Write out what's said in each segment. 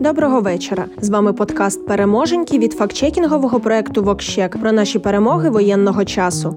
Доброго вечора. З вами подкаст Переможеньки від фактчекінгового проекту Вокщек про наші перемоги воєнного часу.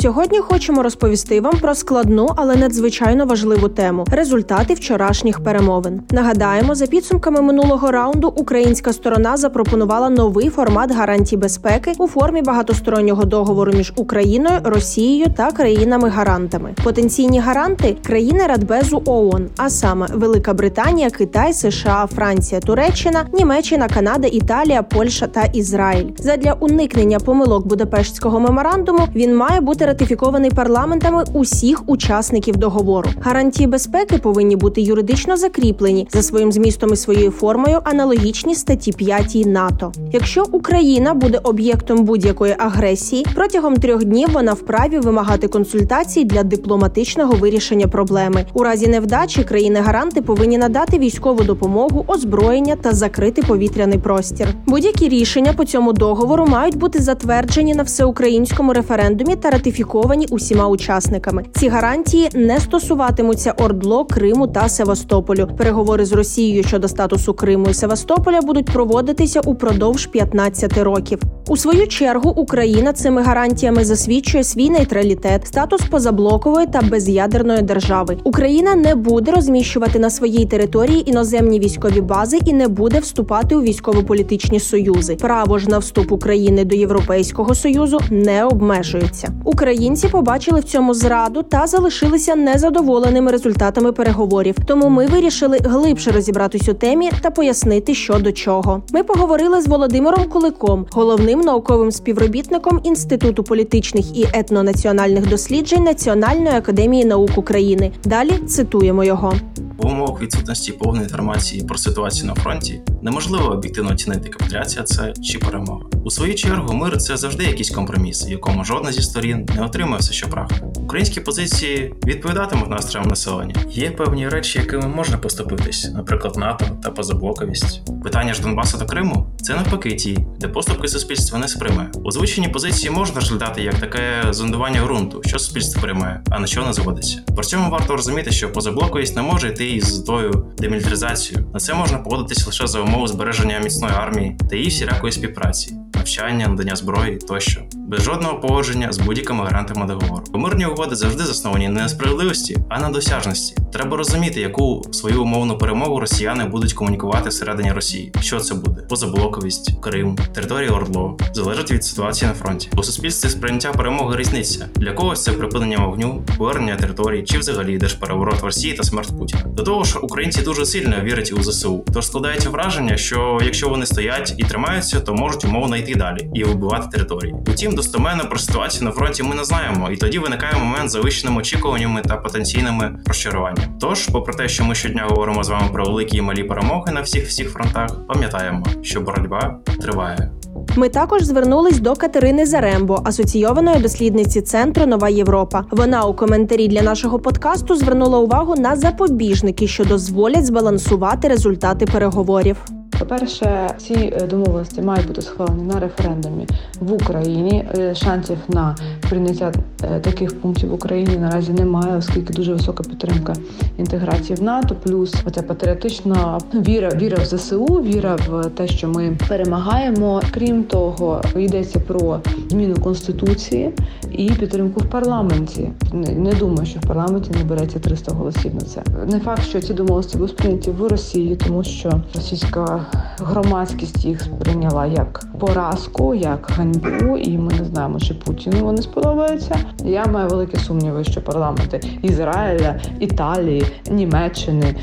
Сьогодні хочемо розповісти вам про складну, але надзвичайно важливу тему результати вчорашніх перемовин. Нагадаємо, за підсумками минулого раунду українська сторона запропонувала новий формат гарантій безпеки у формі багатостороннього договору між Україною, Росією та країнами-гарантами. Потенційні гаранти країни Радбезу ООН, а саме Велика Британія, Китай, США, Франція, Туреччина, Німеччина, Канада, Італія, Польща та Ізраїль. Задля уникнення помилок Будапештського меморандуму він має бути ратифікований парламентами усіх учасників договору. Гарантії безпеки повинні бути юридично закріплені за своїм змістом і своєю формою, аналогічні статті 5 НАТО. Якщо Україна буде об'єктом будь-якої агресії, протягом трьох днів вона вправі вимагати консультацій для дипломатичного вирішення проблеми. У разі невдачі країни-гаранти повинні надати військову допомогу, озброєння та закрити повітряний простір. Будь-які рішення по цьому договору мають бути затверджені на всеукраїнському референдумі та ратифіковані ратифіковані усіма учасниками. Ці гарантії не стосуватимуться Ордло, Криму та Севастополю. Переговори з Росією щодо статусу Криму і Севастополя будуть проводитися упродовж 15 років. У свою чергу Україна цими гарантіями засвідчує свій нейтралітет, статус позаблокової та без'ядерної держави. Україна не буде розміщувати на своїй території іноземні військові бази і не буде вступати у військово-політичні союзи. Право ж на вступ України до Європейського союзу не обмежується. Українці побачили в цьому зраду та залишилися незадоволеними результатами переговорів. Тому ми вирішили глибше розібратись у темі та пояснити, що до чого. Ми поговорили з Володимиром Куликом, головним науковим співробітником Інституту політичних і етнонаціональних досліджень Національної академії наук України. Далі цитуємо його. В умовах відсутності повної інформації про ситуацію на фронті неможливо об'єктивно оцінити капітуляція це чи перемога. У свою чергу, мир це завжди якийсь компроміс, якому жодна зі сторін не отримує все, що прагне. Українські позиції відповідатимуть настроям населення. Є певні речі, якими можна поступитись, наприклад, НАТО та позаблоковість. Питання ж Донбасу та Криму це навпаки ті, де поступки суспільства не сприйме. Озвучені позиції можна розглядати як таке зондування ґрунту, що суспільство приймає, а на що не заводиться. При цьому варто розуміти, що позаблоковість не може йти із тою демілітаризацією. На це можна погодитись лише за умови збереження міцної армії та її всілякої співпраці, навчання, надання зброї тощо, без жодного погодження з будь-якими гарантами договору. Помирні угоди завжди засновані не на справедливості, а на досяжності. Треба розуміти, яку свою умовну перемогу росіяни будуть комунікувати всередині Росії. Що це буде? Позаблоковість, Крим, територія Ордло залежить від ситуації на фронті. У суспільстві сприйняття перемоги різниця. Для когось це припинення вогню, повернення території чи взагалі держпереворот в Росії та смерть Путіна. До того ж, українці дуже сильно вірять у ЗСУ. Тож складається враження, що якщо вони стоять і тримаються, то можуть умовно йти далі і вибивати території. Утім, достоменно про ситуацію на фронті ми не знаємо, і тоді виникає момент завищеними очікуваннями та потенційними розчаруваннями. Тож, попри те, що ми щодня говоримо з вами про великі і малі перемоги на всіх всіх фронтах, пам'ятаємо, що боротьба триває. Ми також звернулись до Катерини Зарембо, асоційованої дослідниці центру Нова Європа. Вона у коментарі для нашого подкасту звернула увагу на запобіжники, що дозволять збалансувати результати переговорів. По-перше, ці е, домовленості мають бути схвалені на референдумі в Україні. Е, шансів на прийняття е, таких пунктів в Україні наразі немає, оскільки дуже висока підтримка інтеграції в НАТО. Плюс оця патріотична віра, віра в ЗСУ, віра в те, що ми перемагаємо. Крім того, йдеться про зміну конституції і підтримку в парламенті. Не думаю, що в парламенті не береться 300 голосів на це. Не факт, що ці домовленості будуть прийняті в Росії, тому що російська громадськість їх сприйняла як поразку, як ганьбу, і ми не знаємо, чи Путіну вони сподобаються. Я маю великі сумніви, що парламенти Ізраїля, Італії, Німеччини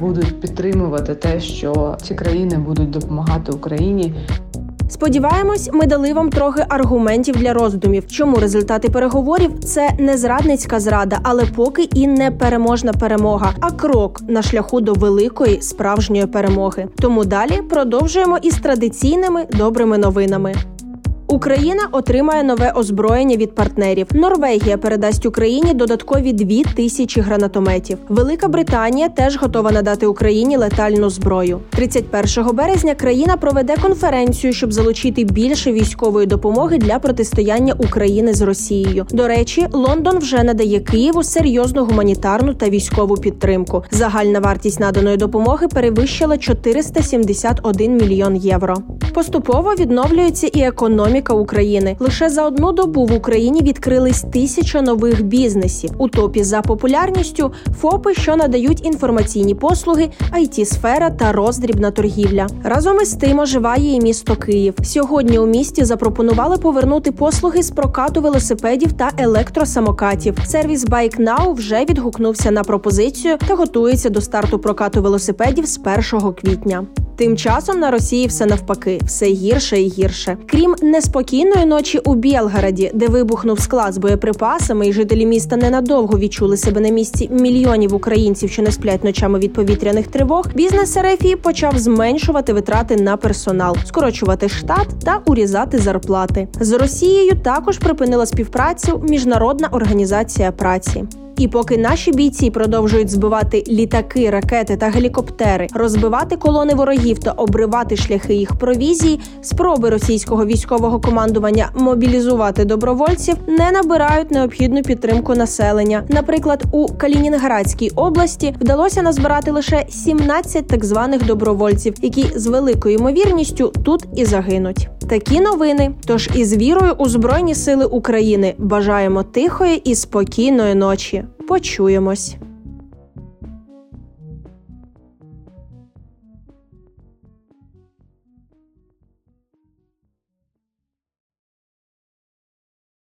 будуть підтримувати те, що ці країни будуть допомагати Україні. Сподіваємось, ми дали вам трохи аргументів для роздумів, чому результати переговорів це не зрадницька зрада, але поки і не переможна перемога, а крок на шляху до великої справжньої перемоги. Тому далі продовжуємо із традиційними добрими новинами. Україна отримає нове озброєння від партнерів. Норвегія передасть Україні додаткові дві тисячі гранатометів. Велика Британія теж готова надати Україні летальну зброю. 31 березня країна проведе конференцію, щоб залучити більше військової допомоги для протистояння України з Росією. До речі, Лондон вже надає Києву серйозну гуманітарну та військову підтримку. Загальна вартість наданої допомоги перевищила 471 мільйон євро. Поступово відновлюється і економіка України. Лише за одну добу в Україні відкрились тисяча нових бізнесів. У топі за популярністю ФОПи, що надають інформаційні послуги, it сфера та роздрібна торгівля. Разом із тим оживає і місто Київ. Сьогодні у місті запропонували повернути послуги з прокату велосипедів та електросамокатів. Сервіс Bike Now вже відгукнувся на пропозицію та готується до старту прокату велосипедів з 1 квітня. Тим часом на Росії все навпаки, все гірше і гірше. Крім неспокійної ночі у Білгороді, де вибухнув склад з боєприпасами, і жителі міста ненадовго відчули себе на місці мільйонів українців, що не сплять ночами від повітряних тривог. Бізнес Ерефії почав зменшувати витрати на персонал, скорочувати штат та урізати зарплати. З Росією також припинила співпрацю міжнародна організація праці. І поки наші бійці продовжують збивати літаки, ракети та гелікоптери, розбивати колони ворогів та обривати шляхи їх провізії, спроби російського військового командування мобілізувати добровольців не набирають необхідну підтримку населення. Наприклад, у Калінінградській області вдалося назбирати лише 17 так званих добровольців, які з великою ймовірністю тут і загинуть. Такі новини. Тож із вірою у Збройні Сили України бажаємо тихої і спокійної ночі. Почуємось.